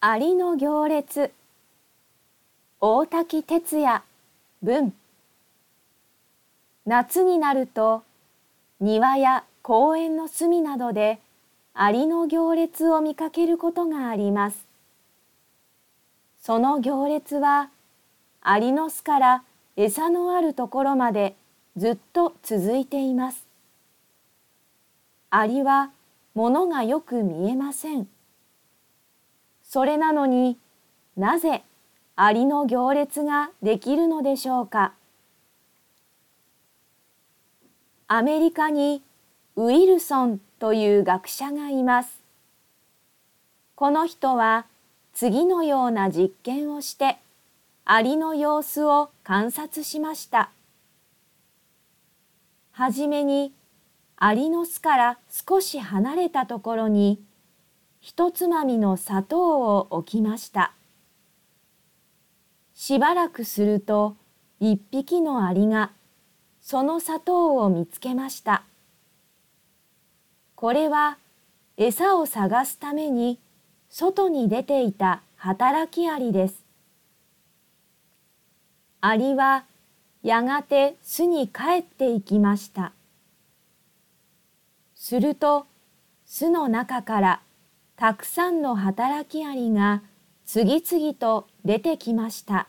アリの行列大滝哲也文夏になると庭や公園の隅などでアリの行列を見かけることがあります。その行列はアリの巣から餌のあるところまでずっと続いています。アリは物がよく見えません。それなのになぜアリの行列ができるのでしょうか？アメリカにウィルソンという学者がいます。この人は次のような実験をしてアリの様子を観察しました。はじめにアリの巣から少し離れたところに一つまみの砂糖を置きました。しばらくすると一匹のアリがその砂糖を見つけました。これは餌を探すために外に出ていた働きアリです。アリはやがて巣に帰っていきました。すると巣の中からたくさんの働きアリが次々と出てきました。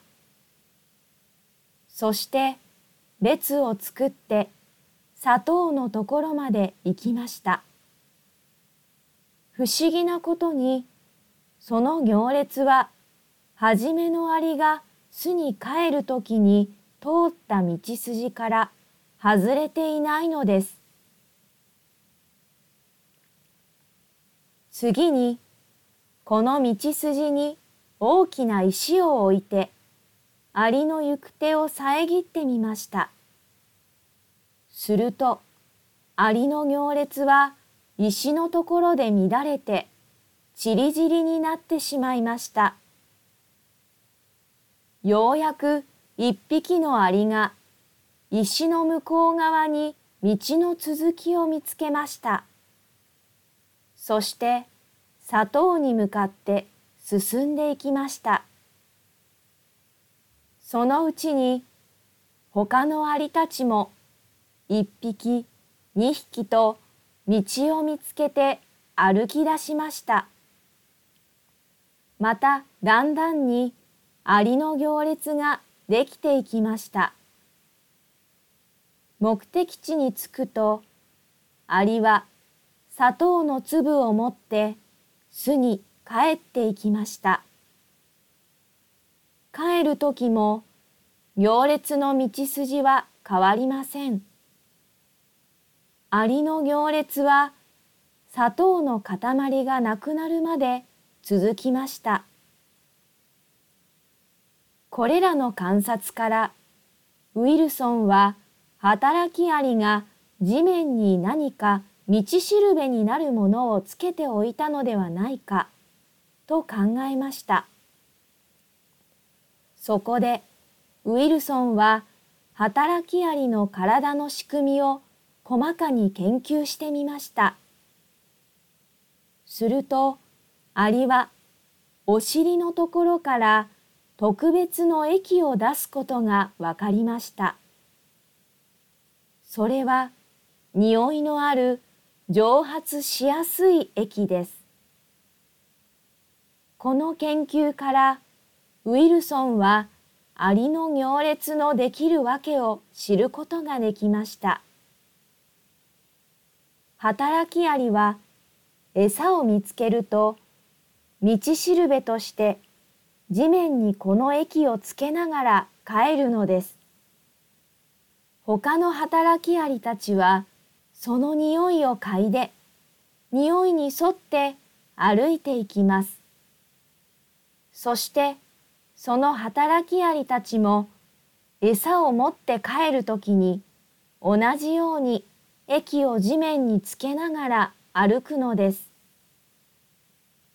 そして列を作って砂糖のところまで行きました。不思議なことにその行列ははじめのアリが巣に帰るときに通った道筋から外れていないのです。次にこの道筋に大きな石を置いてアリの行く手を遮ってみました。するとアリの行列は石のところで乱れてちりぢりになってしまいました。ようやく一匹のアリが石の向こう側に道の続きを見つけました。そして砂糖に向かって進んでいきました。そのうちに他のアリたちも一匹二匹と道を見つけて歩き出しました。まただんだんにアリの行列ができていきました。目的地に着くとアリは砂糖の粒を持って巣に帰っていきました。帰る時も行列の道筋は変わりません。アリの行列は砂糖の塊がなくなるまで続きました。これらの観察からウィルソンは働きアリが地面に何か道しるべになるものをつけておいたのではないかと考えました。そこでウィルソンは働きアリの体の仕組みを細かに研究してみました。するとアリはお尻のところから特別の液を出すことがわかりました。それは匂いのある蒸発しやすい液です。この研究からウィルソンはアリの行列のできるわけを知ることができました。働きアリは餌を見つけると道しるべとして地面にこの液をつけながら帰るのです。他の働きアリたちはその匂いを嗅いで、匂いに沿って歩いていきます。そして、その働きアリたちも、餌を持って帰るときに、同じように液を地面につけながら歩くのです。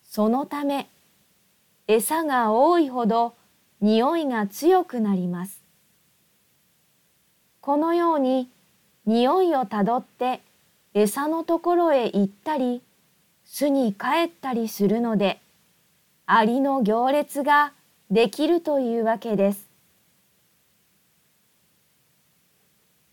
そのため、餌が多いほど匂いが強くなります。このように匂いをたどって餌のところへ行ったり巣に帰ったりするのでアリの行列ができるというわけです。